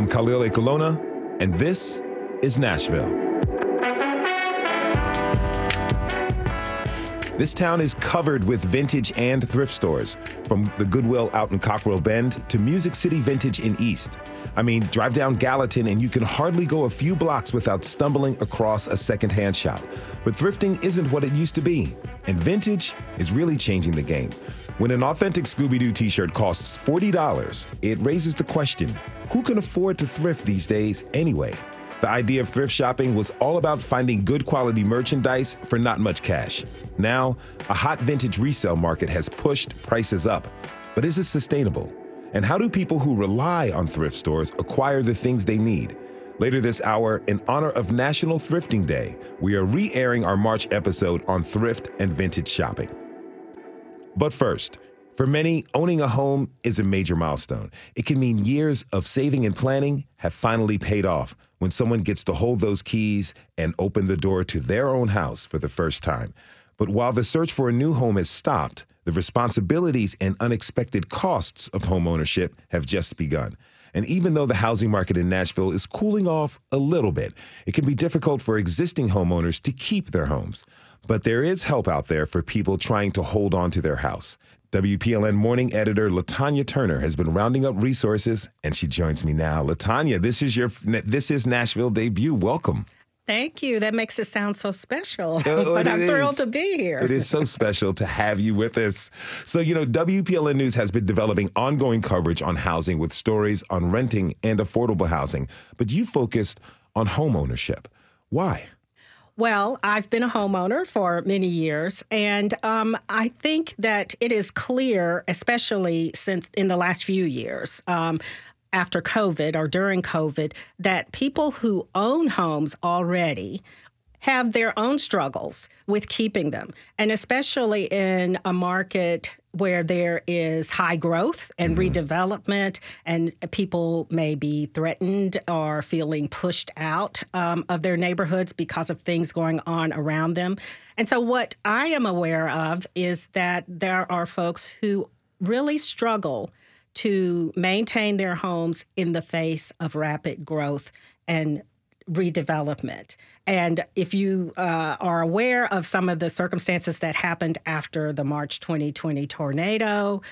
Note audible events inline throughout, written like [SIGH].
I'm Khalil Ekulona, and this is Nashville. This town is covered with vintage and thrift stores, from the Goodwill out in Cockrell Bend to Music City Vintage in East. I mean, drive down Gallatin and you can hardly go a few blocks without stumbling across a secondhand shop. But thrifting isn't what it used to be, and vintage is really changing the game. When an authentic Scooby Doo t shirt costs $40, it raises the question who can afford to thrift these days anyway? The idea of thrift shopping was all about finding good quality merchandise for not much cash. Now, a hot vintage resale market has pushed prices up. But is it sustainable? And how do people who rely on thrift stores acquire the things they need? Later this hour, in honor of National Thrifting Day, we are re airing our March episode on thrift and vintage shopping. But first, for many, owning a home is a major milestone. It can mean years of saving and planning have finally paid off when someone gets to hold those keys and open the door to their own house for the first time. But while the search for a new home has stopped, the responsibilities and unexpected costs of homeownership have just begun. And even though the housing market in Nashville is cooling off a little bit, it can be difficult for existing homeowners to keep their homes. But there is help out there for people trying to hold on to their house. WPLN morning editor LaTonya Turner has been rounding up resources, and she joins me now. LaTonya, this is your this is Nashville debut. Welcome. Thank you. That makes it sound so special. Oh, [LAUGHS] but I'm is. thrilled to be here. It is so special to have you with us. So, you know, WPLN News has been developing ongoing coverage on housing with stories on renting and affordable housing, but you focused on home ownership. Why? Well, I've been a homeowner for many years, and um, I think that it is clear, especially since in the last few years, um, after COVID or during COVID, that people who own homes already have their own struggles with keeping them. And especially in a market where there is high growth and mm-hmm. redevelopment, and people may be threatened or feeling pushed out um, of their neighborhoods because of things going on around them. And so, what I am aware of is that there are folks who really struggle to maintain their homes in the face of rapid growth and redevelopment. And if you uh, are aware of some of the circumstances that happened after the March 2020 tornado,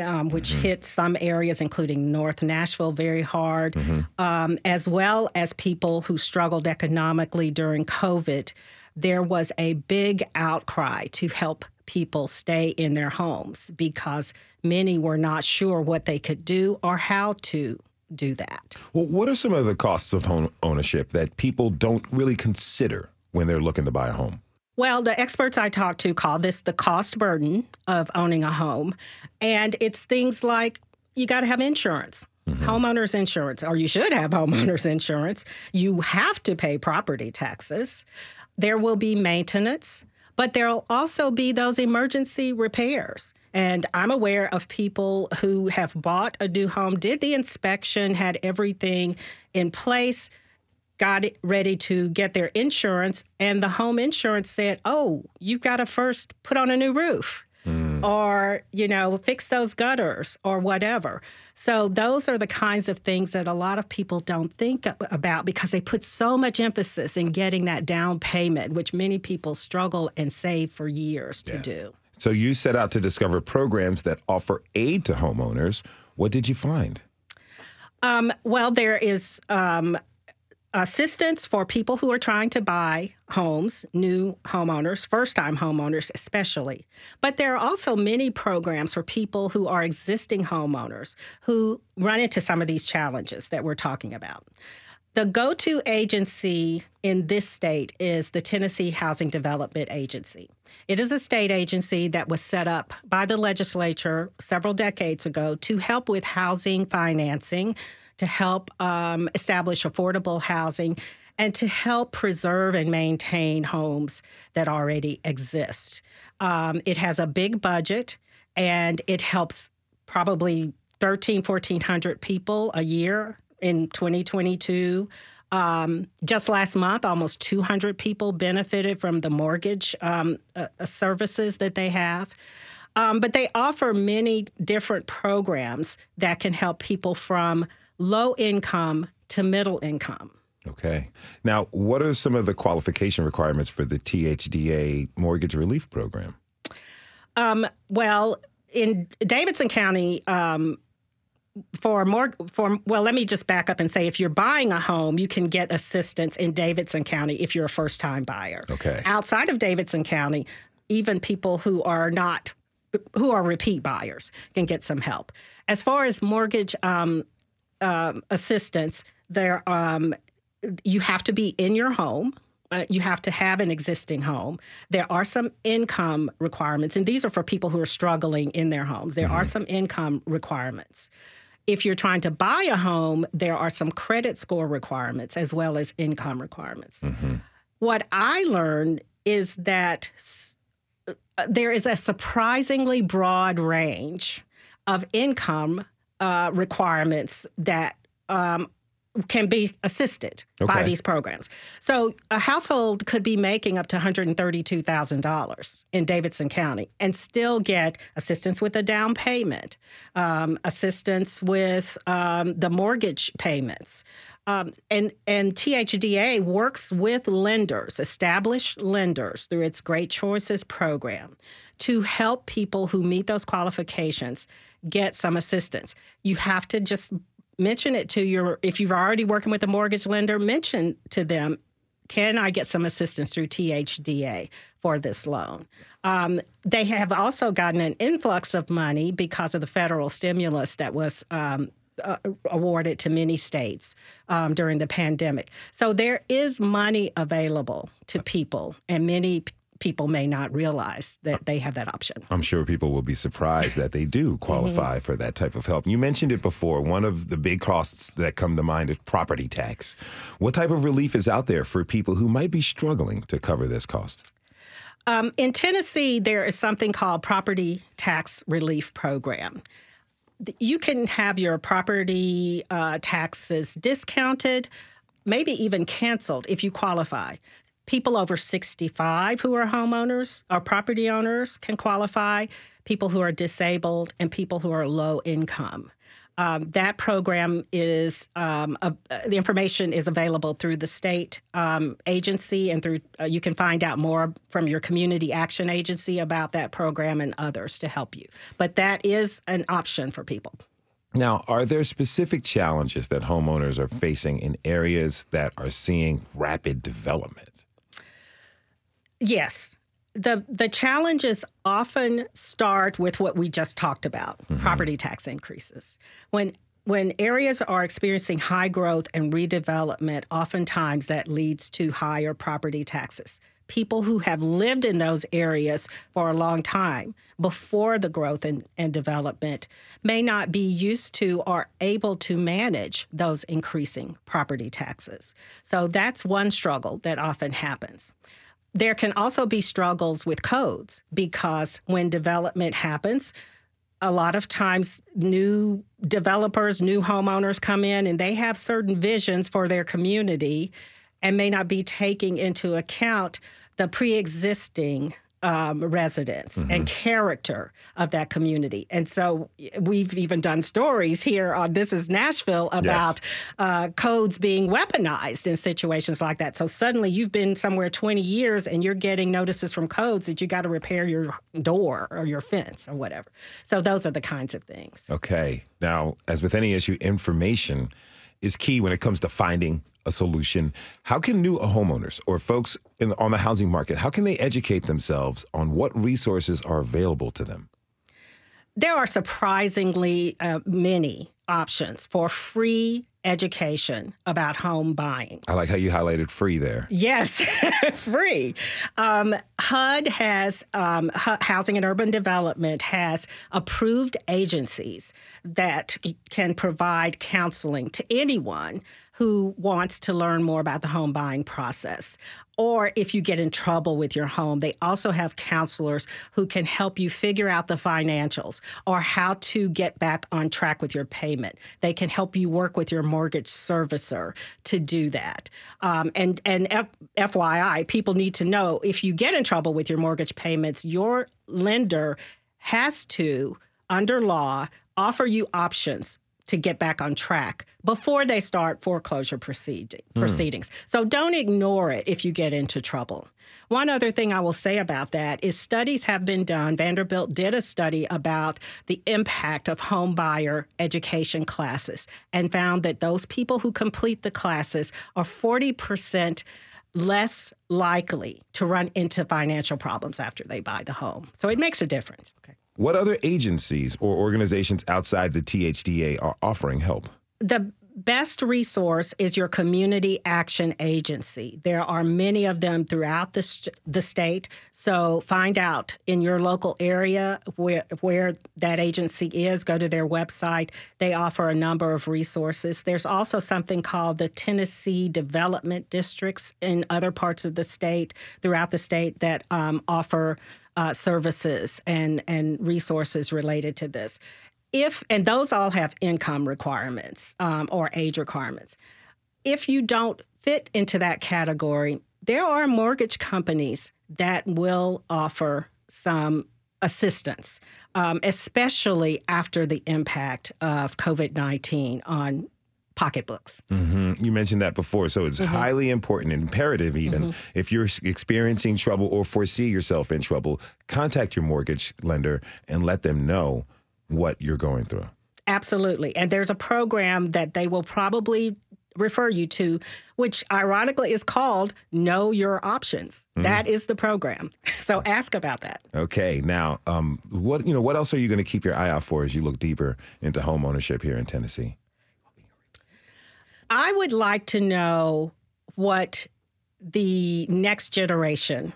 um, which mm-hmm. hit some areas, including North Nashville, very hard, mm-hmm. um, as well as people who struggled economically during COVID, there was a big outcry to help people stay in their homes because many were not sure what they could do or how to do that. Well, what are some of the costs of home ownership that people don't really consider when they're looking to buy a home? Well, the experts I talked to call this the cost burden of owning a home. And it's things like you got to have insurance. Mm-hmm. Homeowners insurance, or you should have [LAUGHS] homeowners insurance. You have to pay property taxes. There will be maintenance, but there'll also be those emergency repairs. And I'm aware of people who have bought a new home, did the inspection, had everything in place, got ready to get their insurance, and the home insurance said, "Oh, you've got to first put on a new roof." Mm. Or, you know, fix those gutters or whatever. So, those are the kinds of things that a lot of people don't think about because they put so much emphasis in getting that down payment, which many people struggle and save for years to yes. do. So you set out to discover programs that offer aid to homeowners. What did you find? Um, well, there is um, assistance for people who are trying to buy homes, new homeowners, first time homeowners especially. But there are also many programs for people who are existing homeowners who run into some of these challenges that we're talking about. The go to agency in this state is the Tennessee Housing Development Agency. It is a state agency that was set up by the legislature several decades ago to help with housing financing, to help um, establish affordable housing, and to help preserve and maintain homes that already exist. Um, it has a big budget and it helps probably 13, 1400 people a year in 2022. Um, just last month, almost 200 people benefited from the mortgage um, uh, uh, services that they have. Um, but they offer many different programs that can help people from low income to middle income. Okay. Now, what are some of the qualification requirements for the THDA mortgage relief program? Um, well, in Davidson County, um, for more for well let me just back up and say if you're buying a home you can get assistance in Davidson County if you're a first time buyer. Okay. Outside of Davidson County, even people who are not who are repeat buyers can get some help. As far as mortgage um, uh, assistance, there um, you have to be in your home. Uh, you have to have an existing home. There are some income requirements, and these are for people who are struggling in their homes. There mm-hmm. are some income requirements. If you're trying to buy a home, there are some credit score requirements as well as income requirements. Mm-hmm. What I learned is that uh, there is a surprisingly broad range of income uh, requirements that um, can be assisted okay. by these programs. So a household could be making up to $132,000 in Davidson County and still get assistance with a down payment, um, assistance with um, the mortgage payments. Um, and, and THDA works with lenders, established lenders, through its Great Choices program to help people who meet those qualifications get some assistance. You have to just mention it to your if you're already working with a mortgage lender mention to them can i get some assistance through thda for this loan um, they have also gotten an influx of money because of the federal stimulus that was um, uh, awarded to many states um, during the pandemic. So there is money available to people, and many people may not realize that they have that option. I'm sure people will be surprised that they do [LAUGHS] qualify mm-hmm. for that type of help. You mentioned it before. One of the big costs that come to mind is property tax. What type of relief is out there for people who might be struggling to cover this cost? Um, in Tennessee, there is something called Property Tax Relief Program. You can have your property uh, taxes discounted, maybe even canceled if you qualify people over 65 who are homeowners or property owners can qualify, people who are disabled, and people who are low income. Um, that program is um, uh, the information is available through the state um, agency and through uh, you can find out more from your community action agency about that program and others to help you but that is an option for people now, are there specific challenges that homeowners are facing in areas that are seeing rapid development? Yes. The the challenges often start with what we just talked about, mm-hmm. property tax increases. When when areas are experiencing high growth and redevelopment, oftentimes that leads to higher property taxes. People who have lived in those areas for a long time before the growth and, and development may not be used to or able to manage those increasing property taxes. So that's one struggle that often happens. There can also be struggles with codes because when development happens, a lot of times new developers, new homeowners come in and they have certain visions for their community and may not be taking into account the pre existing um, residents mm-hmm. and character of that community. And so we've even done stories here on This is Nashville about yes. uh, codes being weaponized in situations like that. So suddenly you've been somewhere 20 years and you're getting notices from codes that you got to repair your door or your fence or whatever. So those are the kinds of things. Okay. Now, as with any issue, information is key when it comes to finding a solution. How can new homeowners or folks in, on the housing market, how can they educate themselves on what resources are available to them? There are surprisingly uh, many options for free education about home buying. I like how you highlighted free there. Yes, [LAUGHS] free. Um, HUD has, um, Housing and Urban Development has approved agencies that can provide counseling to anyone who wants to learn more about the home buying process. Or if you get in trouble with your home, they also have counselors who can help you figure out the financials or how to get back on track with your payment. They can help you work with your mortgage servicer to do that. Um, and and F- FYI, people need to know if you get in trouble with your mortgage payments, your lender has to, under law, offer you options to get back on track before they start foreclosure proceeding, mm. proceedings. So don't ignore it if you get into trouble. One other thing I will say about that is studies have been done. Vanderbilt did a study about the impact of home buyer education classes and found that those people who complete the classes are 40% less likely to run into financial problems after they buy the home. So it makes a difference. Okay. What other agencies or organizations outside the THDA are offering help? The best resource is your community action agency. There are many of them throughout the, st- the state. So find out in your local area where, where that agency is. Go to their website. They offer a number of resources. There's also something called the Tennessee Development Districts in other parts of the state, throughout the state, that um, offer uh, services and, and resources related to this. If, and those all have income requirements um, or age requirements. If you don't fit into that category, there are mortgage companies that will offer some assistance, um, especially after the impact of COVID 19 on pocketbooks. Mm-hmm. You mentioned that before. So it's mm-hmm. highly important and imperative, even mm-hmm. if you're experiencing trouble or foresee yourself in trouble, contact your mortgage lender and let them know what you're going through. Absolutely. And there's a program that they will probably refer you to, which ironically is called Know Your Options. Mm. That is the program. [LAUGHS] So ask about that. Okay. Now, um, what you know, what else are you going to keep your eye out for as you look deeper into home ownership here in Tennessee? I would like to know what the next generation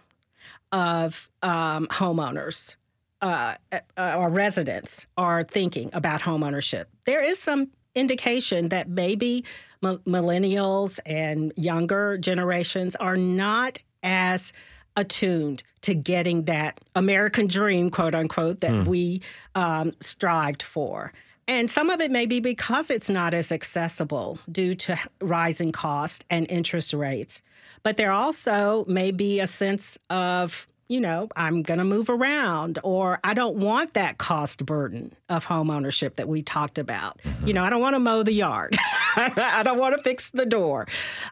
of um, homeowners uh, uh, or residents are thinking about homeownership. There is some indication that maybe millennials and younger generations are not as attuned to getting that American dream, quote unquote, that mm. we um, strived for. And some of it may be because it's not as accessible due to rising costs and interest rates. But there also may be a sense of, you know, I'm going to move around, or I don't want that cost burden of home ownership that we talked about. Mm-hmm. You know, I don't want to mow the yard, [LAUGHS] I don't want to fix the door.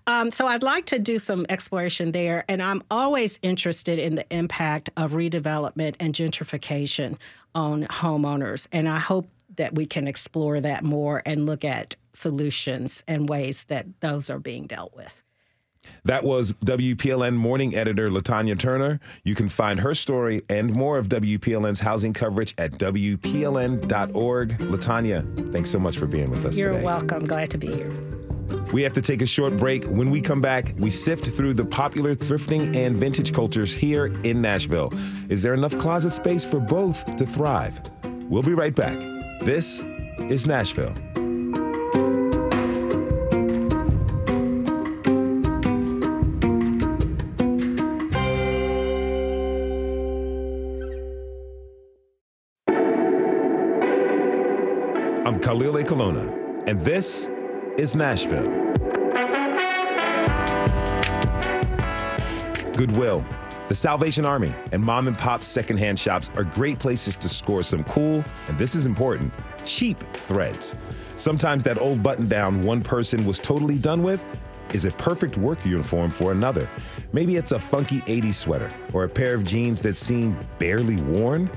Um, so I'd like to do some exploration there. And I'm always interested in the impact of redevelopment and gentrification on homeowners. And I hope that we can explore that more and look at solutions and ways that those are being dealt with. That was WPLN morning editor LaTonya Turner. You can find her story and more of WPLN's housing coverage at WPLN.org. LaTonya, thanks so much for being with us You're today. welcome. Glad to be here. We have to take a short break. When we come back, we sift through the popular thrifting and vintage cultures here in Nashville. Is there enough closet space for both to thrive? We'll be right back. This is Nashville. I'm Khalil Ekulona, and this is Nashville. Goodwill the Salvation Army and mom and pop secondhand shops are great places to score some cool, and this is important, cheap threads. Sometimes that old button down one person was totally done with is a perfect work uniform for another. Maybe it's a funky 80s sweater or a pair of jeans that seem barely worn.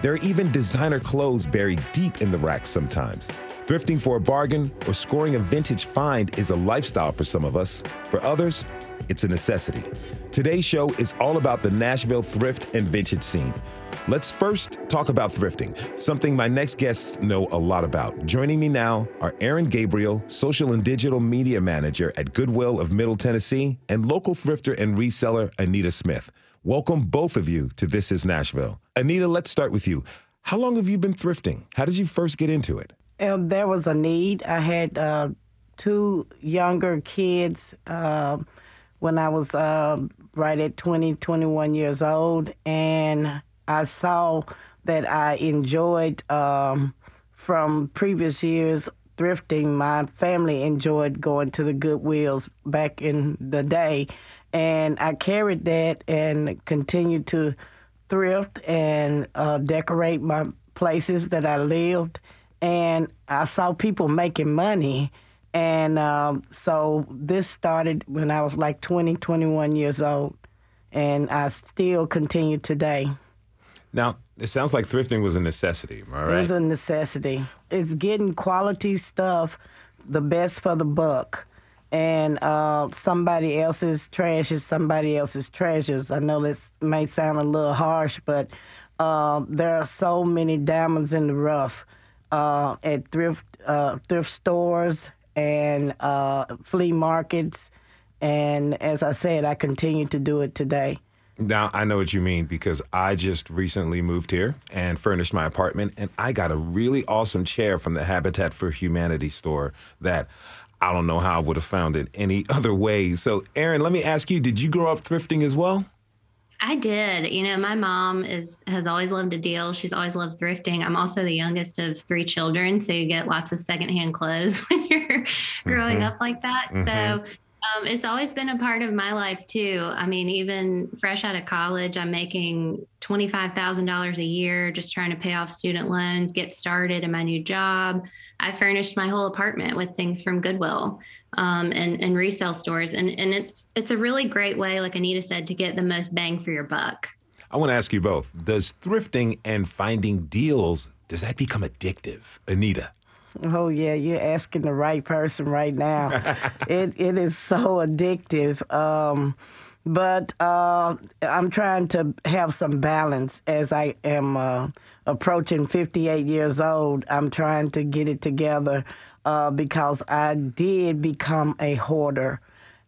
There are even designer clothes buried deep in the racks sometimes. Thrifting for a bargain or scoring a vintage find is a lifestyle for some of us. For others, it's a necessity. Today's show is all about the Nashville thrift and vintage scene. Let's first talk about thrifting, something my next guests know a lot about. Joining me now are Erin Gabriel, social and digital media manager at Goodwill of Middle Tennessee, and local thrifter and reseller Anita Smith. Welcome, both of you, to This Is Nashville. Anita, let's start with you. How long have you been thrifting? How did you first get into it? Um, there was a need. I had uh, two younger kids. Uh, when I was uh, right at 20, 21 years old, and I saw that I enjoyed um, from previous years thrifting. My family enjoyed going to the Goodwills back in the day, and I carried that and continued to thrift and uh, decorate my places that I lived. and I saw people making money. And um, so this started when I was like 20, 21 years old, and I still continue today. Now, it sounds like thrifting was a necessity, am I right? It was a necessity. It's getting quality stuff, the best for the buck. And uh, somebody else's trash is somebody else's treasures. I know this may sound a little harsh, but uh, there are so many diamonds in the rough uh, at thrift uh, thrift stores and uh, flea markets. And as I said, I continue to do it today. Now, I know what you mean because I just recently moved here and furnished my apartment, and I got a really awesome chair from the Habitat for Humanity store that I don't know how I would have found it any [LAUGHS] other way. So, Erin, let me ask you did you grow up thrifting as well? I did. You know, my mom is has always loved a deal. She's always loved thrifting. I'm also the youngest of three children, so you get lots of secondhand clothes [LAUGHS] when you're [LAUGHS] growing mm-hmm. up like that. Mm-hmm. So um, it's always been a part of my life too. I mean, even fresh out of college, I'm making $25,000 a year just trying to pay off student loans, get started in my new job. I furnished my whole apartment with things from Goodwill um, and, and resale stores. And, and it's, it's a really great way, like Anita said, to get the most bang for your buck. I want to ask you both Does thrifting and finding deals, does that become addictive? Anita. Oh yeah, you're asking the right person right now. [LAUGHS] it it is so addictive. Um, but uh, I'm trying to have some balance as I am uh, approaching 58 years old. I'm trying to get it together uh, because I did become a hoarder.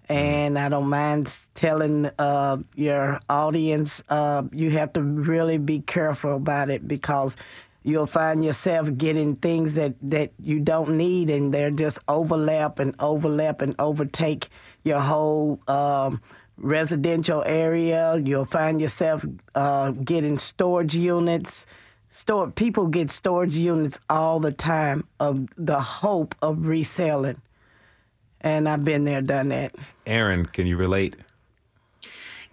And I don't mind telling uh, your audience, uh, you have to really be careful about it because you'll find yourself getting things that, that you don't need and they're just overlap and overlap and overtake your whole um, residential area. You'll find yourself uh, getting storage units. Store people get storage units all the time of the hope of reselling. And I've been there, done that. Erin, can you relate?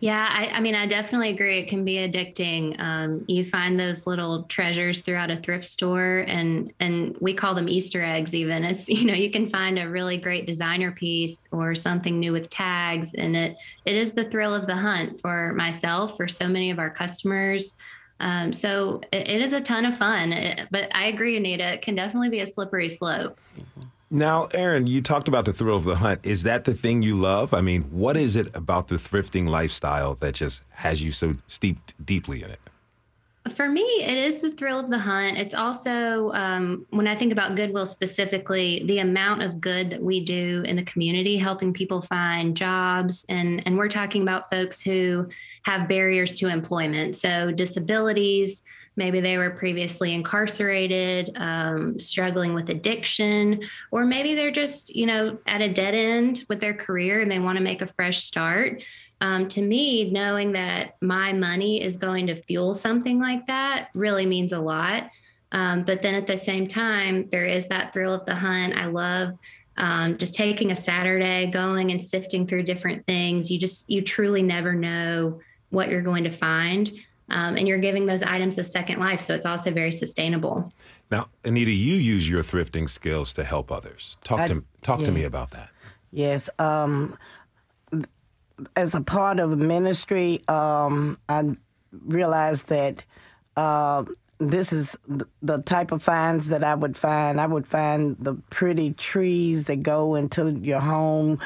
Yeah, I, I, mean, I definitely agree. It can be addicting. Um, you find those little treasures throughout a thrift store, and and we call them Easter eggs. Even as [LAUGHS] you know, you can find a really great designer piece or something new with tags, and it it is the thrill of the hunt for myself, for so many of our customers. Um, so it, it is a ton of fun. It, but I agree, Anita. It can definitely be a slippery slope. Mm-hmm. Now, Erin, you talked about the thrill of the hunt. Is that the thing you love? I mean, what is it about the thrifting lifestyle that just has you so steeped deeply in it? For me, it is the thrill of the hunt. It's also, um, when I think about Goodwill specifically, the amount of good that we do in the community, helping people find jobs. And, and we're talking about folks who have barriers to employment. So, disabilities, Maybe they were previously incarcerated, um, struggling with addiction, or maybe they're just, you know, at a dead end with their career and they want to make a fresh start. Um, to me, knowing that my money is going to fuel something like that really means a lot. Um, but then at the same time, there is that thrill of the hunt. I love um, just taking a Saturday, going and sifting through different things. You just, you truly never know what you're going to find um, and you're giving those items a second life. So it's also very sustainable. Now, Anita, you use your thrifting skills to help others. Talk I, to talk yes. to me about that. Yes. Um, as a part of ministry, um, I realized that uh, this is the type of finds that I would find. I would find the pretty trees that go into your home,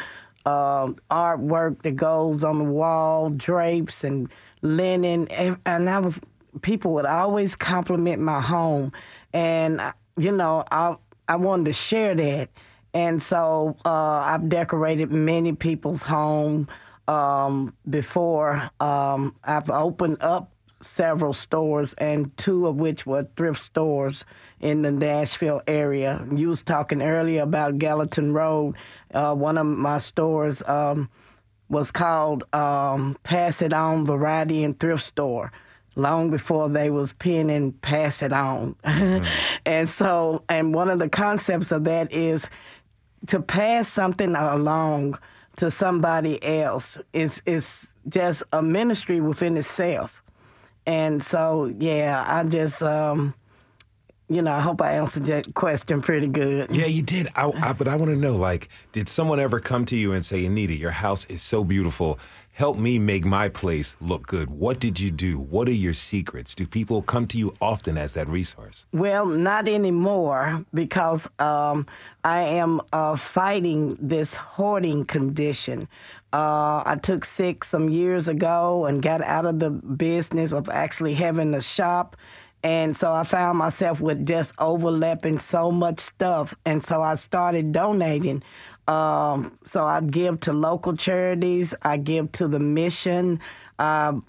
uh, artwork that goes on the wall, drapes and linen, and, I was people would always compliment my home, and you know I I wanted to share that, and so uh, I've decorated many people's home um, before. Um, I've opened up several stores, and two of which were thrift stores in the Nashville area. You was talking earlier about Gallatin Road. Uh, one of my stores. Um, was called um, Pass It On Variety and Thrift Store long before they was pinning Pass It On. Mm. [LAUGHS] and so, and one of the concepts of that is to pass something along to somebody else is is just a ministry within itself. And so, yeah, I just um, you know, I hope I answered that question pretty good. Yeah, you did. I, I, but I want to know, like, did someone ever come to you and say, Anita, your house is so beautiful. Help me make my place look good. What did you do? What are your secrets? Do people come to you often as that resource? Well, not anymore because um, I am uh, fighting this hoarding condition. Uh, I took sick some years ago and got out of the business of actually having a shop. And so I found myself with just overlapping so much stuff. And so I started donating. Um, so I give to local charities. I give to the mission. Uh,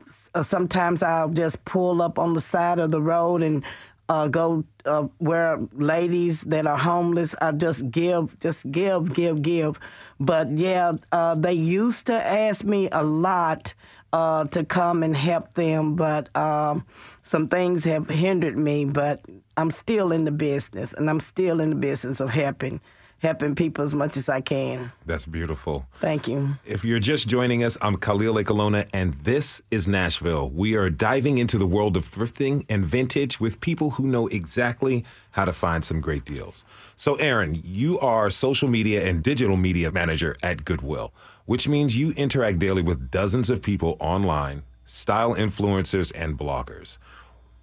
sometimes I'll just pull up on the side of the road and uh, go uh, where ladies that are homeless. I just give, just give, give, give. But yeah, uh, they used to ask me a lot uh, to come and help them, but um, some things have hindered me. But I'm still in the business, and I'm still in the business of helping helping people as much as I can. That's beautiful. Thank you. If you're just joining us, I'm Khalil Ekulona, and this is Nashville. We are diving into the world of thrifting and vintage with people who know exactly how to find some great deals. So, Erin, you are social media and digital media manager at Goodwill, which means you interact daily with dozens of people online, style influencers, and bloggers.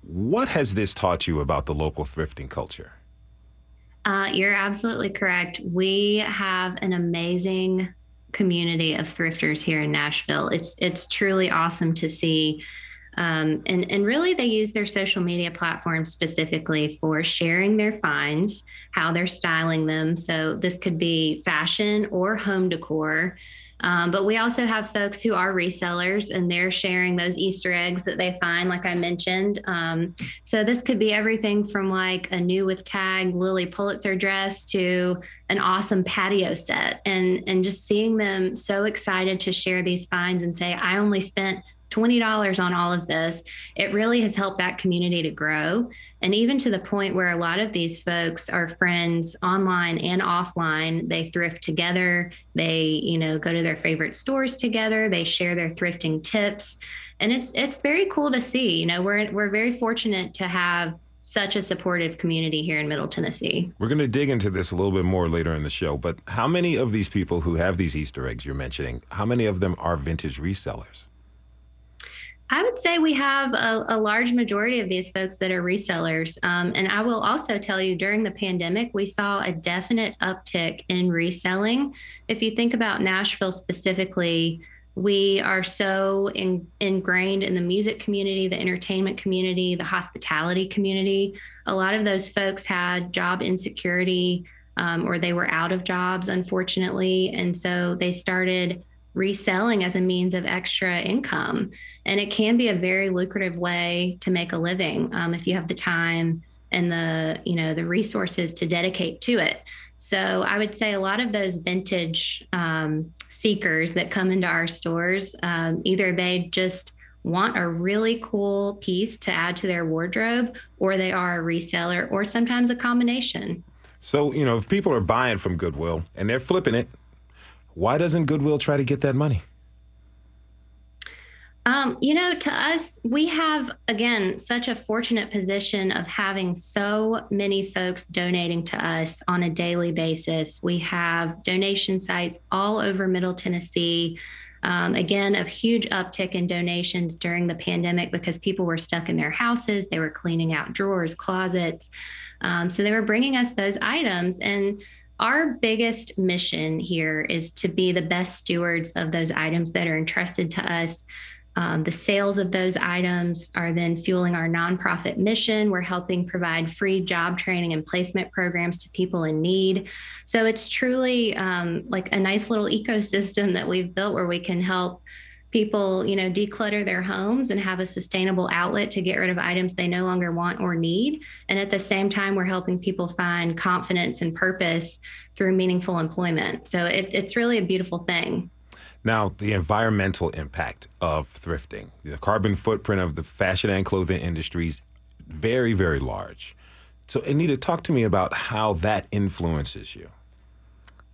What has this taught you about the local thrifting culture? Uh, you're absolutely correct. We have an amazing community of thrifters here in Nashville. It's it's truly awesome to see. Um, and, and really, they use their social media platforms specifically for sharing their finds, how they're styling them. So, this could be fashion or home decor. Um, but we also have folks who are resellers and they're sharing those Easter eggs that they find, like I mentioned. Um, so this could be everything from like a new with tag Lilly Pulitzer dress to an awesome patio set and and just seeing them so excited to share these finds and say, I only spent $20 on all of this, it really has helped that community to grow. And even to the point where a lot of these folks are friends online and offline. They thrift together. They, you know, go to their favorite stores together. They share their thrifting tips. And it's it's very cool to see. You know, we're we're very fortunate to have such a supportive community here in Middle Tennessee. We're going to dig into this a little bit more later in the show, but how many of these people who have these Easter eggs you're mentioning, how many of them are vintage resellers? I would say we have a, a, large majority of these folks that are resellers. Um, and I will also tell you during the pandemic, we saw a definite uptick in reselling. If you think about Nashville specifically, we are so in, ingrained in the music community, the entertainment community, the hospitality community. A lot of those folks had job insecurity um, or they were out of jobs, unfortunately. And so they started reselling as a means of extra income. And it can be a very lucrative way to make a living um, if you have the time and the you know the resources to dedicate to it. So I would say a lot of those vintage um, seekers that come into our stores, um, either they just want a really cool piece to add to their wardrobe, or they are a reseller, or sometimes a combination. So, you know, if people are buying from Goodwill and they're flipping it, why doesn't Goodwill try to get that money? Um, you know, to us, we have, again, such a fortunate position of having so many folks donating to us on a daily basis. We have donation sites all over Middle Tennessee. Um, again, a huge uptick in donations during the pandemic because people were stuck in their houses. They were cleaning out drawers, closets. Um, so they were bringing us those items. And our biggest mission here is to be the best stewards of those items that are entrusted to us. Um, the sales of those items are then fueling our nonprofit mission. We're helping provide free job training and placement programs to people in need. So it's truly um, like a nice little ecosystem that we've built where we can help people, you know, declutter their homes and have a sustainable outlet to get rid of items they no longer want or need. And at the same time, we're helping people find confidence and purpose through meaningful employment. So it, it's really a beautiful thing. Now, the environmental impact of thrifting, the carbon footprint of the fashion and clothing industries, very, very large. So, Anita, talk to me about how that influences you.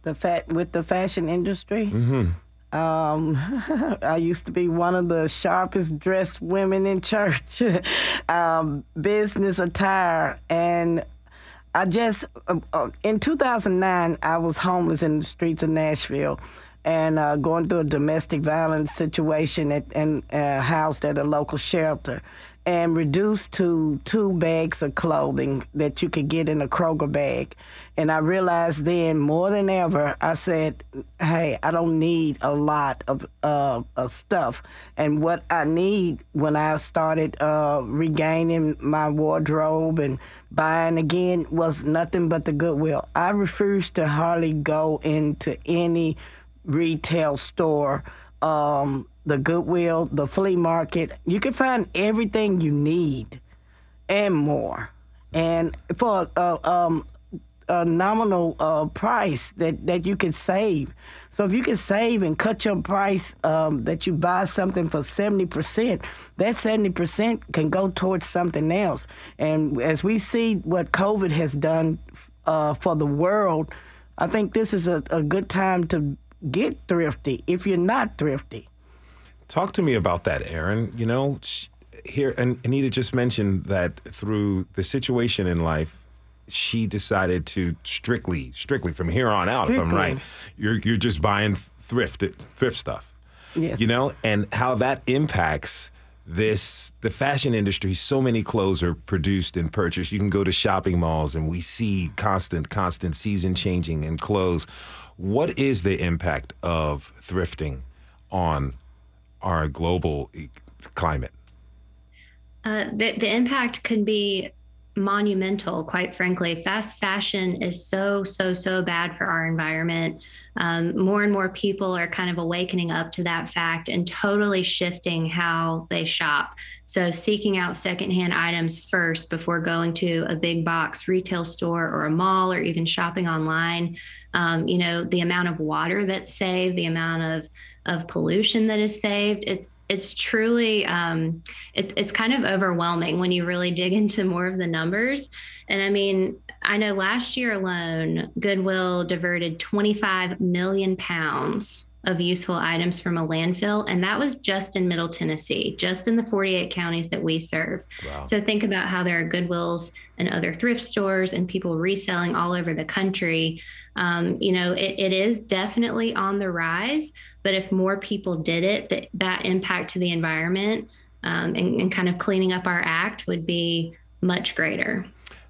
The fat with the fashion industry. Mm-hmm. Um, [LAUGHS] I used to be one of the sharpest dressed women in church, [LAUGHS] um, business attire. And I just, uh, uh, in 2009, I was homeless in the streets of Nashville and uh, going through a domestic violence situation at, and housed at a local shelter and reduced to two bags of clothing that you could get in a Kroger bag. And I realized then more than ever, I said, hey, I don't need a lot of, uh, of stuff. And what I need when I started uh, regaining my wardrobe and buying again was nothing but the goodwill. I refuse to hardly go into any retail store um, the Goodwill, the flea market. You can find everything you need and more. And for a, um, a nominal uh, price that, that you can save. So if you can save and cut your price um, that you buy something for 70%, that 70% can go towards something else. And as we see what COVID has done uh, for the world, I think this is a, a good time to get thrifty if you're not thrifty. Talk to me about that, Erin. You know, here, and Anita just mentioned that through the situation in life, she decided to strictly, strictly from here on out, strictly. if I'm right, you're you're just buying thrift thrift stuff. Yes. You know, and how that impacts this the fashion industry so many clothes are produced and purchased you can go to shopping malls and we see constant constant season changing in clothes what is the impact of thrifting on our global climate? Uh, the, the impact can be monumental, quite frankly. Fast fashion is so, so, so bad for our environment. Um, more and more people are kind of awakening up to that fact and totally shifting how they shop. So, seeking out secondhand items first before going to a big box retail store or a mall or even shopping online. Um, you know, the amount of water that's saved, the amount of of pollution that is saved. It's it's truly um, it, it's kind of overwhelming when you really dig into more of the numbers. And I mean, I know last year alone, Goodwill diverted 25 million pounds of useful items from a landfill. And that was just in Middle Tennessee, just in the 48 counties that we serve. Wow. So think about how there are Goodwills and other thrift stores and people reselling all over the country. Um, you know, it, it is definitely on the rise. But if more people did it, that, that impact to the environment um, and, and kind of cleaning up our act would be much greater.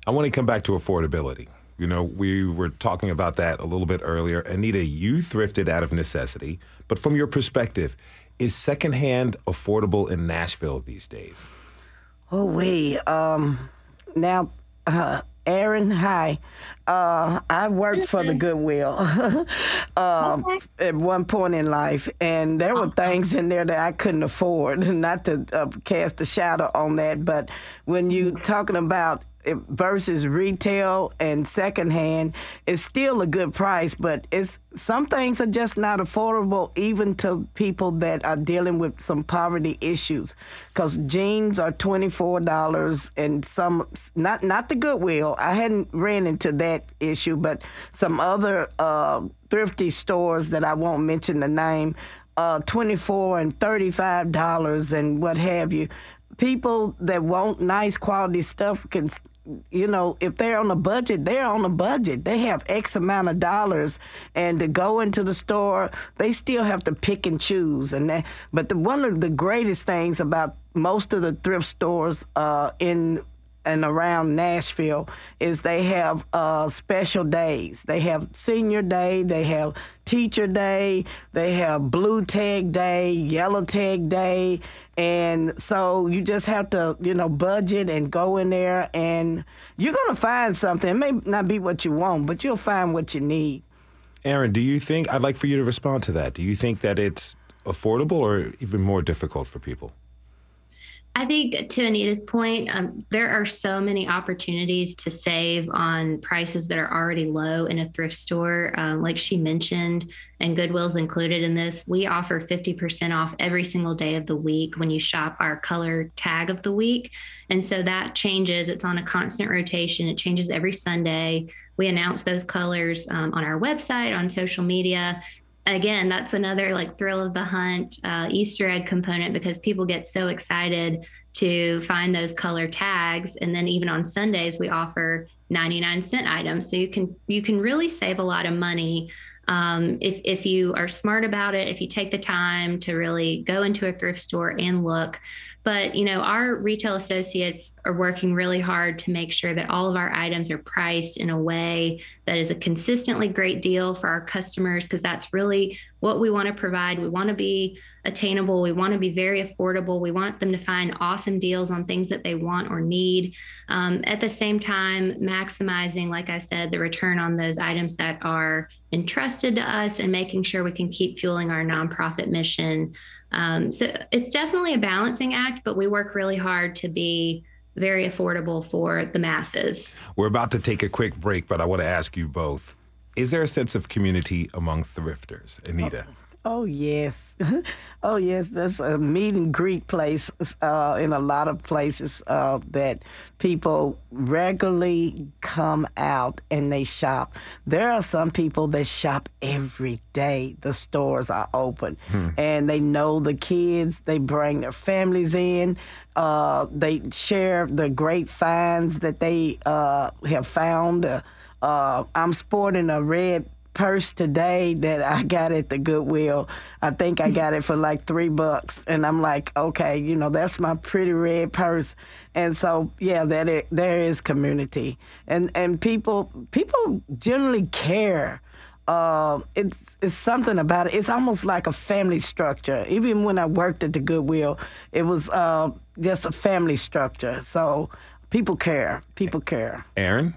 I want to come back to affordability. You know, we were talking about that a little bit earlier. Anita, you thrifted out of necessity, but from your perspective, is secondhand affordable in Nashville these days? Oh, we. Um, now, uh, Erin, hi. Uh, I worked for the Goodwill uh, [LAUGHS] okay. at one point in life, and there were things in there that I couldn't afford. [LAUGHS] Not to uh, cast a shadow on that, but when you're talking about versus retail and secondhand is still a good price, but it's some things are just not affordable even to people that are dealing with some poverty issues. Because jeans are twenty four dollars, and some not not the Goodwill. I hadn't ran into that issue, but some other uh, thrifty stores that I won't mention the name. Uh, 24 and 35 dollars and what have you people that want nice quality stuff can you know, if they're on a budget, they're on a budget. They have X amount of dollars, and to go into the store, they still have to pick and choose. And that, but the, one of the greatest things about most of the thrift stores uh, in and around Nashville is they have uh, special days. They have senior day, they have teacher day, they have blue tag day, yellow tag day, and so you just have to, you know, budget and go in there and you're going to find something. It may not be what you want, but you'll find what you need. Erin, do you think I'd like for you to respond to that? Do you think that it's affordable or even more difficult for people? I think to Anita's point, um, there are so many opportunities to save on prices that are already low in a thrift store. Uh, like she mentioned, and Goodwill's included in this, we offer 50% off every single day of the week when you shop our color tag of the week. And so that changes, it's on a constant rotation, it changes every Sunday. We announce those colors um, on our website, on social media again, that's another like thrill of the hunt uh, Easter egg component because people get so excited to find those color tags. And then even on Sundays, we offer 99 cent items. So you can you can really save a lot of money um, if if you are smart about it, if you take the time to really go into a thrift store and look. But you know, our retail associates are working really hard to make sure that all of our items are priced in a way that is a consistently great deal for our customers because that's really what we want to provide. We want to be attainable. We want to be very affordable. We want them to find awesome deals on things that they want or need. Um, at the same time, maximizing, like I said, the return on those items that are entrusted to us and making sure we can keep fueling our nonprofit mission um, so it's definitely a balancing act, but we work really hard to be very affordable for the masses. We're about to take a quick break, but I want to ask you both is there a sense of community among thrifters? Anita. Oh. Oh yes, [LAUGHS] oh yes. That's a meet and greet place uh, in a lot of places uh, that people regularly come out and they shop. There are some people that shop every day. The stores are open, hmm. and they know the kids. They bring their families in. Uh, they share the great finds that they uh, have found. Uh, I'm sporting a red purse today that I got at the Goodwill. I think I got it for like three bucks, and I'm like, okay, you know, that's my pretty red purse. And so, yeah, that it, there is community, and and people people generally care. Uh, it's it's something about it. It's almost like a family structure. Even when I worked at the Goodwill, it was uh, just a family structure. So people care. People care. Erin.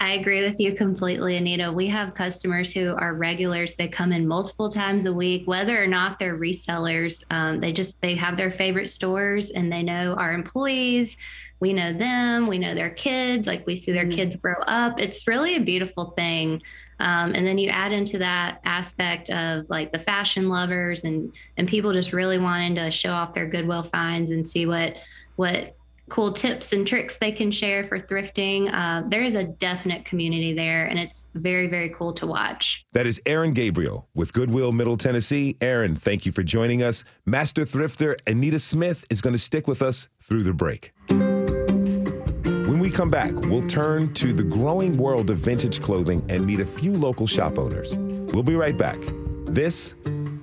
I agree with you completely, Anita. We have customers who are regulars. They come in multiple times a week, whether or not they're resellers. Um, they just they have their favorite stores, and they know our employees. We know them. We know their kids. Like we see their mm-hmm. kids grow up. It's really a beautiful thing. Um, and then you add into that aspect of like the fashion lovers and and people just really wanting to show off their Goodwill finds and see what what cool tips and tricks they can share for thrifting. Uh, there is a definite community there, and it's very, very cool to watch. That is Erin Gabriel with Goodwill Middle Tennessee. Erin, thank you for joining us. Master thrifter Anita Smith is going to stick with us through the break. When we come back, we'll turn to the growing world of vintage clothing and meet a few local shop owners. We'll be right back. This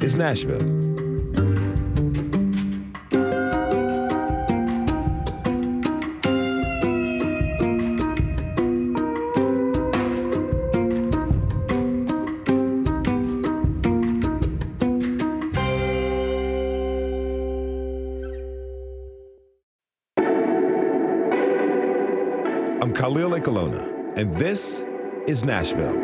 is Nashville. Khalil Ekulona, and this is Nashville.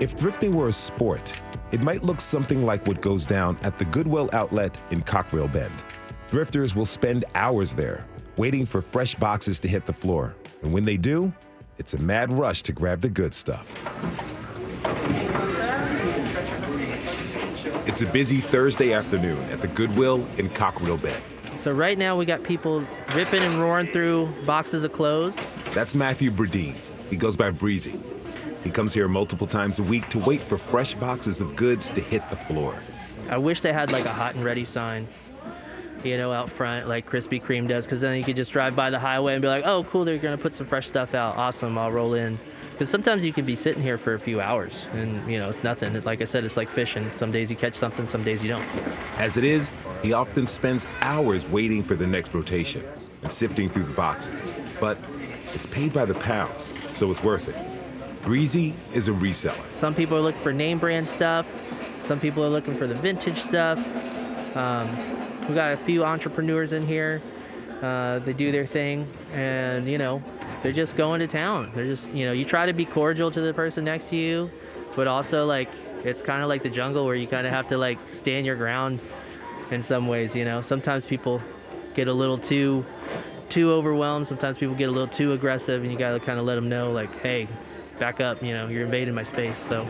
If thrifting were a sport, it might look something like what goes down at the Goodwill outlet in Cockrill Bend. Thrifters will spend hours there, waiting for fresh boxes to hit the floor. And when they do, it's a mad rush to grab the good stuff. It's a busy Thursday afternoon at the Goodwill in Cockrill Bend. So right now we got people ripping and roaring through boxes of clothes. That's Matthew Burdine. He goes by Breezy. He comes here multiple times a week to wait for fresh boxes of goods to hit the floor. I wish they had like a hot and ready sign, you know, out front like Krispy Kreme does, because then you could just drive by the highway and be like, oh, cool, they're gonna put some fresh stuff out. Awesome, I'll roll in. Because sometimes you can be sitting here for a few hours and, you know, it's nothing. Like I said, it's like fishing. Some days you catch something, some days you don't. As it is, he often spends hours waiting for the next rotation and sifting through the boxes. But it's paid by the pound, so it's worth it. Breezy is a reseller. Some people are looking for name brand stuff. Some people are looking for the vintage stuff. Um, we got a few entrepreneurs in here. Uh, they do their thing, and you know, they're just going to town. They're just, you know, you try to be cordial to the person next to you, but also like it's kind of like the jungle where you kind of have to like stand your ground in some ways, you know. Sometimes people get a little too too overwhelmed. Sometimes people get a little too aggressive, and you gotta kind of let them know, like, hey, back up. You know, you're invading my space. So.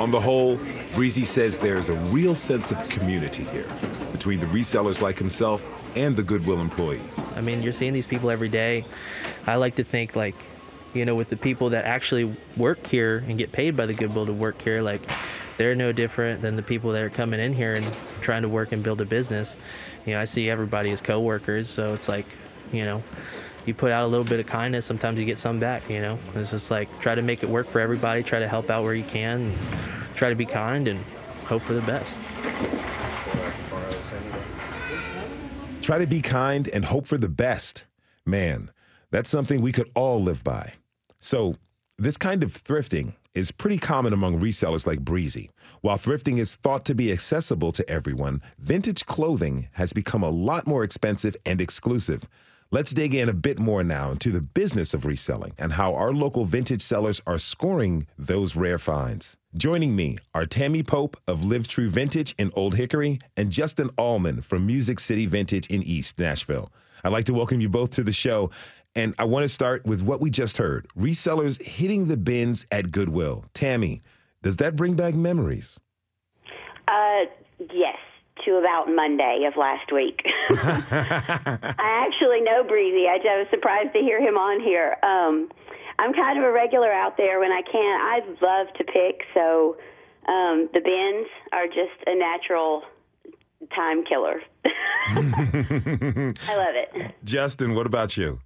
On the whole, Breezy says there's a real sense of community here between the resellers like himself and the Goodwill employees. I mean, you're seeing these people every day. I like to think like you know, with the people that actually work here and get paid by the Goodwill to work here, like they're no different than the people that are coming in here and trying to work and build a business. You know, I see everybody as coworkers, so it's like, you know, you put out a little bit of kindness, sometimes you get some back, you know. It's just like try to make it work for everybody, try to help out where you can, try to be kind and hope for the best. Try to be kind and hope for the best. Man, that's something we could all live by. So, this kind of thrifting is pretty common among resellers like Breezy. While thrifting is thought to be accessible to everyone, vintage clothing has become a lot more expensive and exclusive. Let's dig in a bit more now into the business of reselling and how our local vintage sellers are scoring those rare finds. Joining me are Tammy Pope of Live True Vintage in Old Hickory and Justin Allman from Music City Vintage in East Nashville. I'd like to welcome you both to the show. And I want to start with what we just heard resellers hitting the bins at Goodwill. Tammy, does that bring back memories? Uh, yes, to about Monday of last week. [LAUGHS] I actually know Breezy. I, I was surprised to hear him on here. Um, I'm kind of a regular out there when I can. I love to pick, so um, the bins are just a natural time killer. [LAUGHS] I love it. [LAUGHS] Justin, what about you?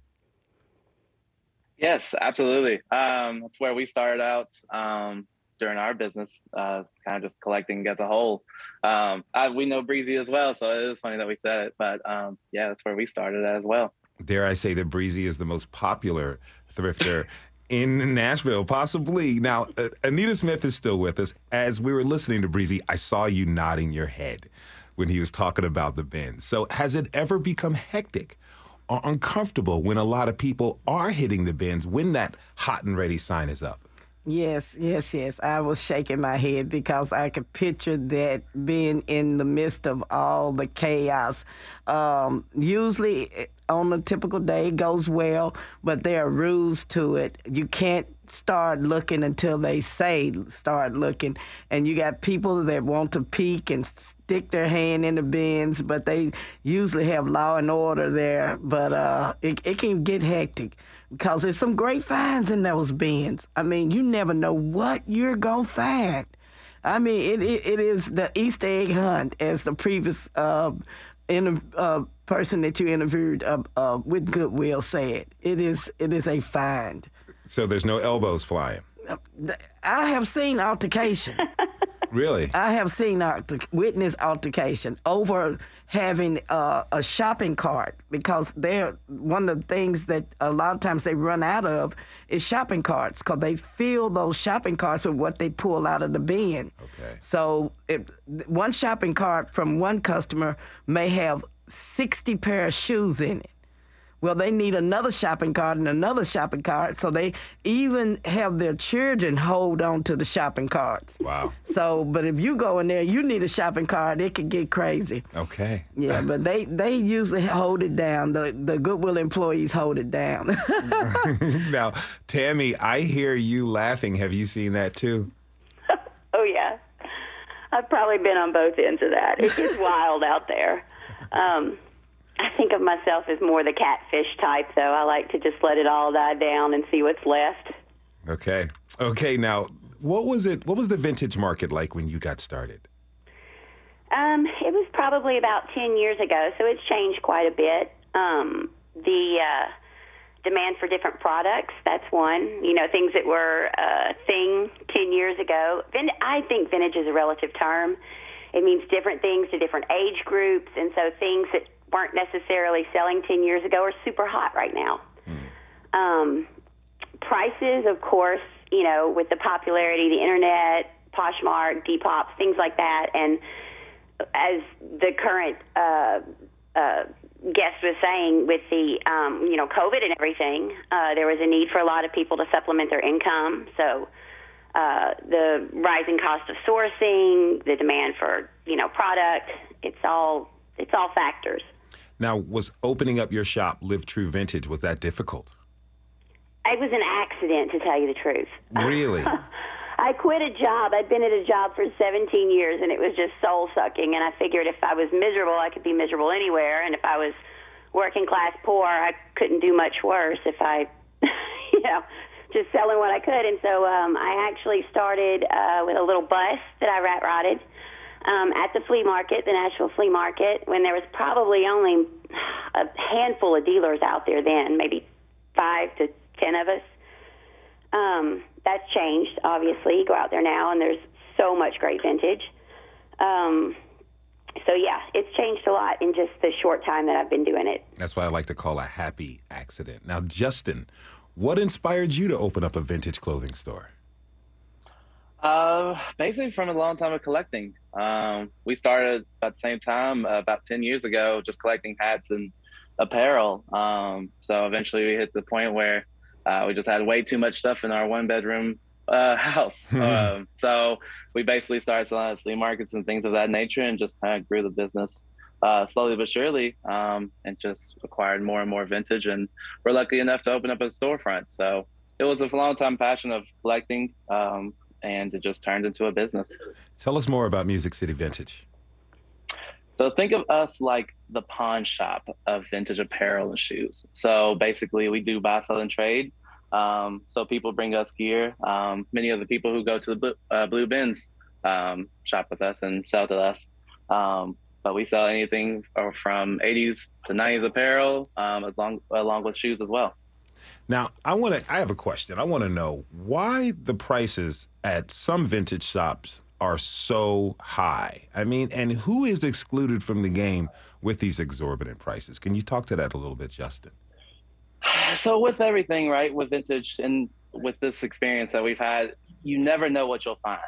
Yes, absolutely. Um, that's where we started out um, during our business, uh, kind of just collecting as a whole. Um, I, we know Breezy as well, so it is funny that we said it. But um, yeah, that's where we started as well. Dare I say that Breezy is the most popular thrifter [LAUGHS] in Nashville, possibly. Now, uh, Anita Smith is still with us. As we were listening to Breezy, I saw you nodding your head when he was talking about the bins. So, has it ever become hectic or uncomfortable when a lot of people are hitting the bins when that hot and ready sign is up? Yes, yes, yes. I was shaking my head because I could picture that being in the midst of all the chaos. Um, usually, eh, on a typical day, it goes well, but there are rules to it. You can't start looking until they say start looking. And you got people that want to peek and stick their hand in the bins, but they usually have law and order there. But uh, it, it can get hectic because there's some great finds in those bins. I mean, you never know what you're to find. I mean, it, it, it is the Easter egg hunt, as the previous uh, in, uh, person that you interviewed uh, uh, with Goodwill said. It is it is a find. So there's no elbows flying. I have seen altercation. [LAUGHS] really? I have seen alter- witness altercation over having uh, a shopping cart because they're one of the things that a lot of times they run out of is shopping carts because they fill those shopping carts with what they pull out of the bin. Okay. So if one shopping cart from one customer may have 60 pair of shoes in it. Well, they need another shopping cart and another shopping cart, so they even have their children hold on to the shopping carts. Wow. So, but if you go in there, you need a shopping cart. It could get crazy. Okay. Yeah, but they they usually hold it down. The the Goodwill employees hold it down. [LAUGHS] [LAUGHS] now, Tammy, I hear you laughing. Have you seen that too? [LAUGHS] oh yeah, I've probably been on both ends of that. It gets wild out there. Um, I think of myself as more the catfish type, though. I like to just let it all die down and see what's left. Okay. Okay. Now, what was it? What was the vintage market like when you got started? Um, it was probably about ten years ago, so it's changed quite a bit. Um, the uh, demand for different products, that's one. You know, things that were a thing ten years ago. Vin- I think vintage is a relative term. It means different things to different age groups, and so things that weren't necessarily selling 10 years ago are super hot right now. Mm. Um, prices, of course, you know, with the popularity, the internet, Poshmark, Depop, things like that, and as the current uh, uh, guest was saying, with the um, you know COVID and everything, uh, there was a need for a lot of people to supplement their income. So uh, the rising cost of sourcing, the demand for you know product, it's all it's all factors. Now, was opening up your shop, Live True Vintage, was that difficult? It was an accident, to tell you the truth. Really? [LAUGHS] I quit a job. I'd been at a job for 17 years, and it was just soul sucking. And I figured if I was miserable, I could be miserable anywhere. And if I was working class poor, I couldn't do much worse if I, [LAUGHS] you know, just selling what I could. And so um, I actually started uh, with a little bus that I rat rotted um, at the flea market, the Nashville Flea Market, when there was probably only a handful of dealers out there then, maybe five to ten of us. Um, that's changed, obviously. You go out there now, and there's so much great vintage. Um, so yeah, it's changed a lot in just the short time that I've been doing it. That's why I like to call a happy accident. Now, Justin, what inspired you to open up a vintage clothing store? Uh, basically from a long time of collecting. Um, we started at the same time uh, about 10 years ago, just collecting hats and apparel. Um, so eventually we hit the point where uh, we just had way too much stuff in our one bedroom uh, [LAUGHS] house. [LAUGHS] um, so we basically started selling at flea markets and things of that nature and just kind of grew the business uh, slowly but surely um, and just acquired more and more vintage. And we're lucky enough to open up a storefront. So it was a long time passion of collecting um, and it just turned into a business. Tell us more about Music City Vintage. So think of us like the pawn shop of vintage apparel and shoes. So basically, we do buy, sell, and trade. Um, so people bring us gear. Um, many of the people who go to the blue, uh, blue bins um, shop with us and sell to us. Um, but we sell anything from 80s to 90s apparel, um, along along with shoes as well. Now, I want to. I have a question. I want to know why the prices at some vintage shops are so high. I mean, and who is excluded from the game with these exorbitant prices? Can you talk to that a little bit, Justin? So, with everything, right, with vintage and with this experience that we've had, you never know what you'll find.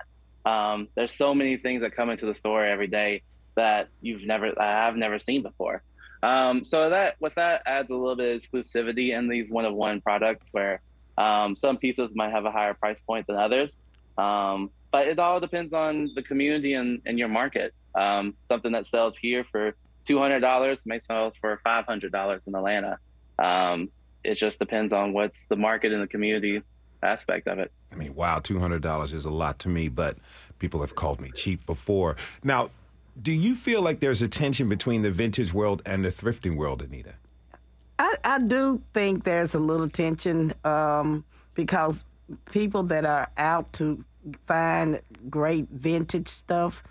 Um, there's so many things that come into the store every day that you've never, I've never seen before. Um, so that with that adds a little bit of exclusivity in these one of one products where um, some pieces might have a higher price point than others. Um, but it all depends on the community and, and your market. Um, something that sells here for $200 may sell for $500 in Atlanta. Um, it just depends on what's the market and the community aspect of it. I mean, wow, $200 is a lot to me, but people have called me cheap before. Now, do you feel like there's a tension between the vintage world and the thrifting world, Anita? I, I do think there's a little tension um, because people that are out to find great vintage stuff,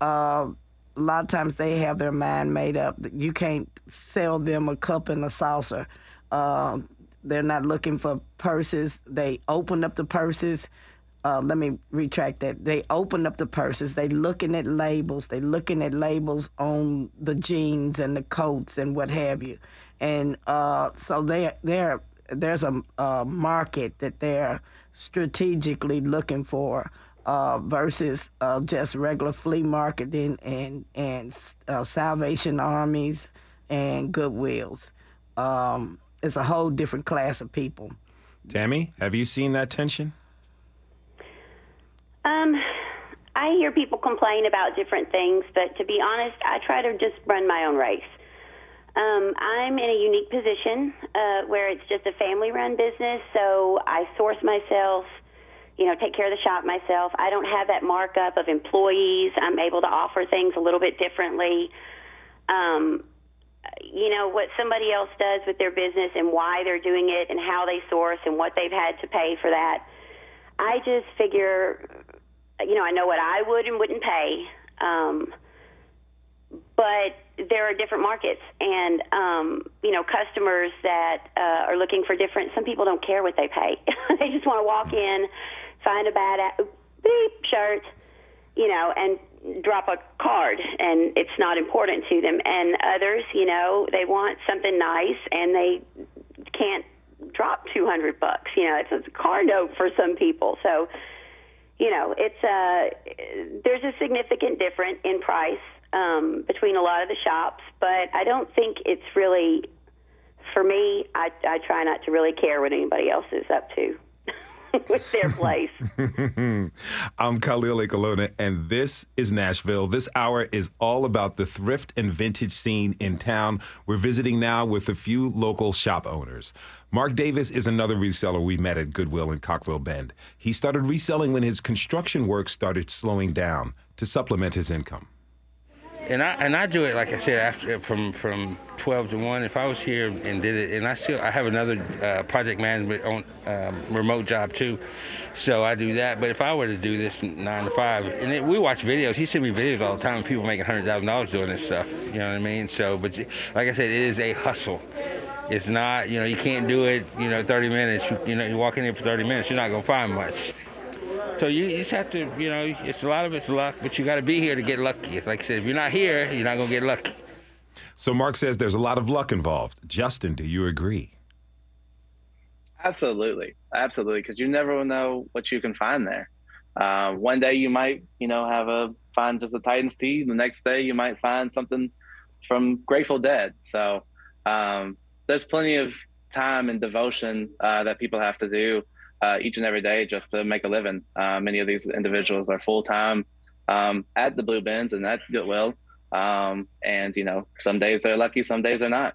uh, a lot of times they have their mind made up. You can't sell them a cup and a saucer. Uh, they're not looking for purses. They open up the purses uh, let me retract that. They open up the purses. They looking at labels. They looking at labels on the jeans and the coats and what have you. And uh, so they there there's a, a, market that they're strategically looking for uh, versus uh, just regular flea marketing and and uh, Salvation Armies and Goodwills. Um, it's a whole different class of people. Tammy, have you seen that tension? Um, I hear people complain about different things, but to be honest, I try to just run my own race. Um, I'm in a unique position uh, where it's just a family run business, so I source myself, you know, take care of the shop myself. I don't have that markup of employees. I'm able to offer things a little bit differently. Um, you know, what somebody else does with their business and why they're doing it and how they source and what they've had to pay for that. I just figure you know, I know what I would and wouldn't pay. Um, but there are different markets and um, you know customers that uh, are looking for different some people don't care what they pay. [LAUGHS] They just want to walk in find a bad beep shirt you know and drop a card and it's not important to them. And others you know they want something nice and they can't drop 200 bucks you know it's a car note for some people. So you know, it's uh, there's a significant difference in price um, between a lot of the shops, but I don't think it's really for me. I, I try not to really care what anybody else is up to. [LAUGHS] with their place. [LAUGHS] I'm Khalil Ekulona, and this is Nashville. This hour is all about the thrift and vintage scene in town. We're visiting now with a few local shop owners. Mark Davis is another reseller we met at Goodwill in Cockrill Bend. He started reselling when his construction work started slowing down to supplement his income. And I and I do it like I said after from from 12 to 1. If I was here and did it, and I still I have another uh, project management on um, remote job too, so I do that. But if I were to do this nine to five, and it, we watch videos, he sent me videos all the time of people making hundred thousand dollars doing this stuff. You know what I mean? So, but like I said, it is a hustle. It's not, you know, you can't do it, you know, 30 minutes. You, know, you walk in here for 30 minutes, you're not gonna find much. So you, you just have to, you know, it's a lot of it's luck, but you got to be here to get lucky. It's like I said, if you're not here, you're not gonna get lucky. So Mark says there's a lot of luck involved. Justin, do you agree? Absolutely, absolutely, because you never know what you can find there. Uh, one day you might, you know, have a find just a Titans tee. The next day you might find something from Grateful Dead. So um, there's plenty of time and devotion uh, that people have to do uh, each and every day just to make a living. Uh, many of these individuals are full time um, at the Blue Bins and at Goodwill. Um, and you know, some days they're lucky, some days they're not.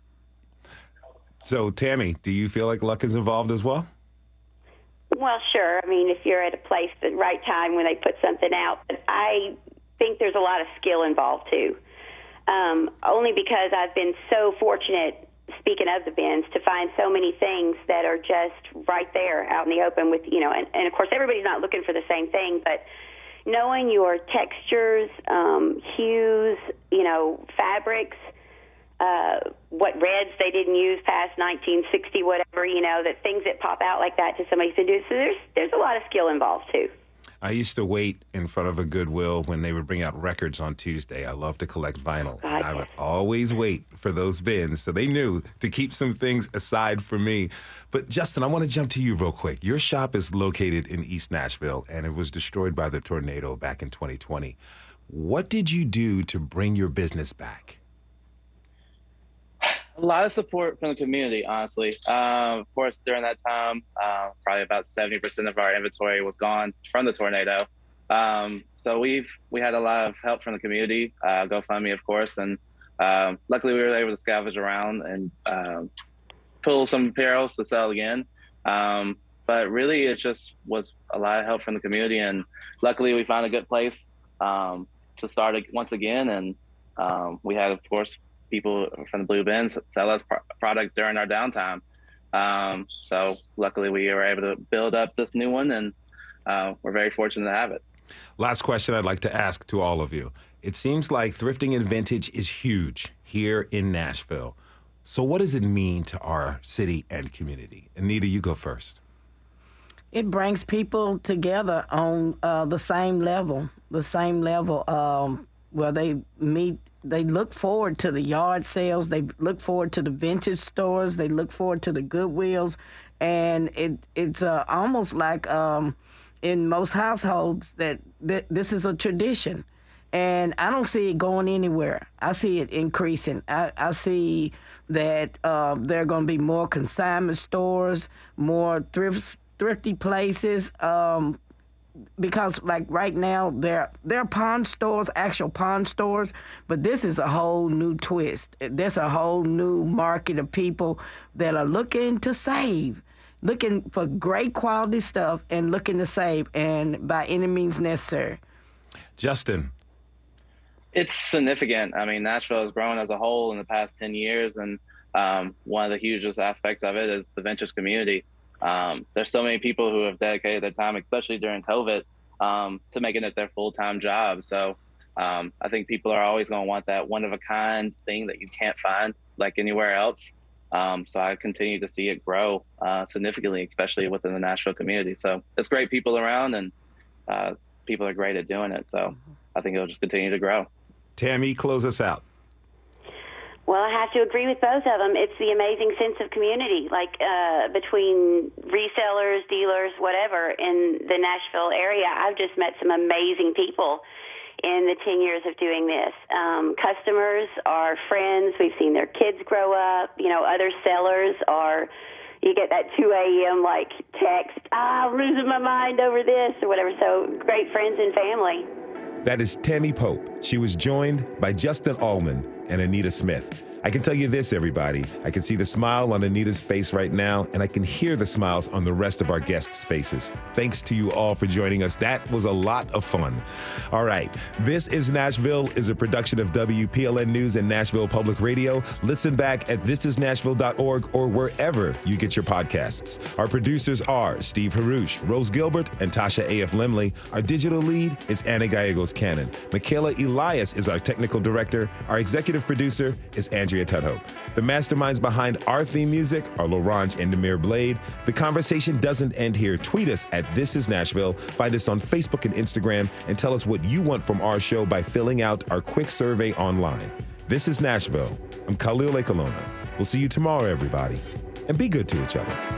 So, Tammy, do you feel like luck is involved as well? Well, sure. I mean, if you're at a place at the right time when they put something out, but I think there's a lot of skill involved too. Um, only because I've been so fortunate, speaking of the bins, to find so many things that are just right there out in the open with, you know, and, and of course everybody's not looking for the same thing, but knowing your textures, um, hues, you know, fabrics, uh, what reds they didn't use past 1960, whatever, you know, that things that pop out like that to somebody to do. So there's there's a lot of skill involved too. I used to wait in front of a Goodwill when they would bring out records on Tuesday. I love to collect vinyl. God, I would yes. always wait for those bins. So they knew to keep some things aside for me. But Justin, I want to jump to you real quick. Your shop is located in East Nashville and it was destroyed by the tornado back in 2020. What did you do to bring your business back? A lot of support from the community, honestly. Um, of course, during that time, uh, probably about 70% of our inventory was gone from the tornado. Um, so we've we had a lot of help from the community, uh, GoFundMe, of course, and um, luckily we were able to scavenge around and um, pull some apparels to sell again. Um, but really, it just was a lot of help from the community, and luckily we found a good place to start once again. And we had, of course, people from the Blue Bins sell us pro- product during our downtime. Um, so luckily, we were able to build up this new one, and uh, we're very fortunate to have it. Last question I'd like to ask to all of you. It seems like thrifting and vintage is huge here in Nashville. So, what does it mean to our city and community? Anita, you go first. It brings people together on uh, the same level, the same level um, where they meet. They look forward to the yard sales. They look forward to the vintage stores. They look forward to the Goodwills, and it it's uh, almost like um, in most households that th- this is a tradition. And I don't see it going anywhere. I see it increasing. I, I see that uh, there are going to be more consignment stores, more thrift thrifty places. Um, because like right now there there are pawn stores, actual pawn stores, but this is a whole new twist. There's a whole new market of people that are looking to save, looking for great quality stuff and looking to save, and by any means necessary. Justin, It's significant. I mean, Nashville has grown as a whole in the past 10 years. And um, one of the hugest aspects of it is the vintage community. Um, there's so many people who have dedicated their time, especially during COVID, um, to making it their full time job. So um, I think people are always going to want that one of a kind thing that you can't find like anywhere else. Um, so I continue to see it grow uh, significantly, especially within the Nashville community. So it's great people around, and uh, people are great at doing it. So I think it'll just continue to grow. Tammy, close us out. Well, I have to agree with both of them. It's the amazing sense of community, like uh, between resellers, dealers, whatever, in the Nashville area. I've just met some amazing people in the 10 years of doing this. Um, customers are friends. We've seen their kids grow up. You know, other sellers are, you get that 2 a.m. like text, ah, I'm losing my mind over this or whatever. So great friends and family. That is Tammy Pope. She was joined by Justin Allman, and Anita Smith. I can tell you this, everybody. I can see the smile on Anita's face right now, and I can hear the smiles on the rest of our guests' faces. Thanks to you all for joining us. That was a lot of fun. All right. This is Nashville is a production of WPLN News and Nashville Public Radio. Listen back at thisisnashville.org or wherever you get your podcasts. Our producers are Steve Haruch, Rose Gilbert, and Tasha A.F. Lemley. Our digital lead is Anna Gallegos Cannon. Michaela Elias is our technical director. Our executive producer is Andrea Tudhope. The masterminds behind our theme music are Laurent and Demir Blade. The conversation doesn't end here. Tweet us at This Is Nashville. Find us on Facebook and Instagram and tell us what you want from our show by filling out our quick survey online. This is Nashville. I'm Khalil Ekulona. We'll see you tomorrow, everybody. And be good to each other.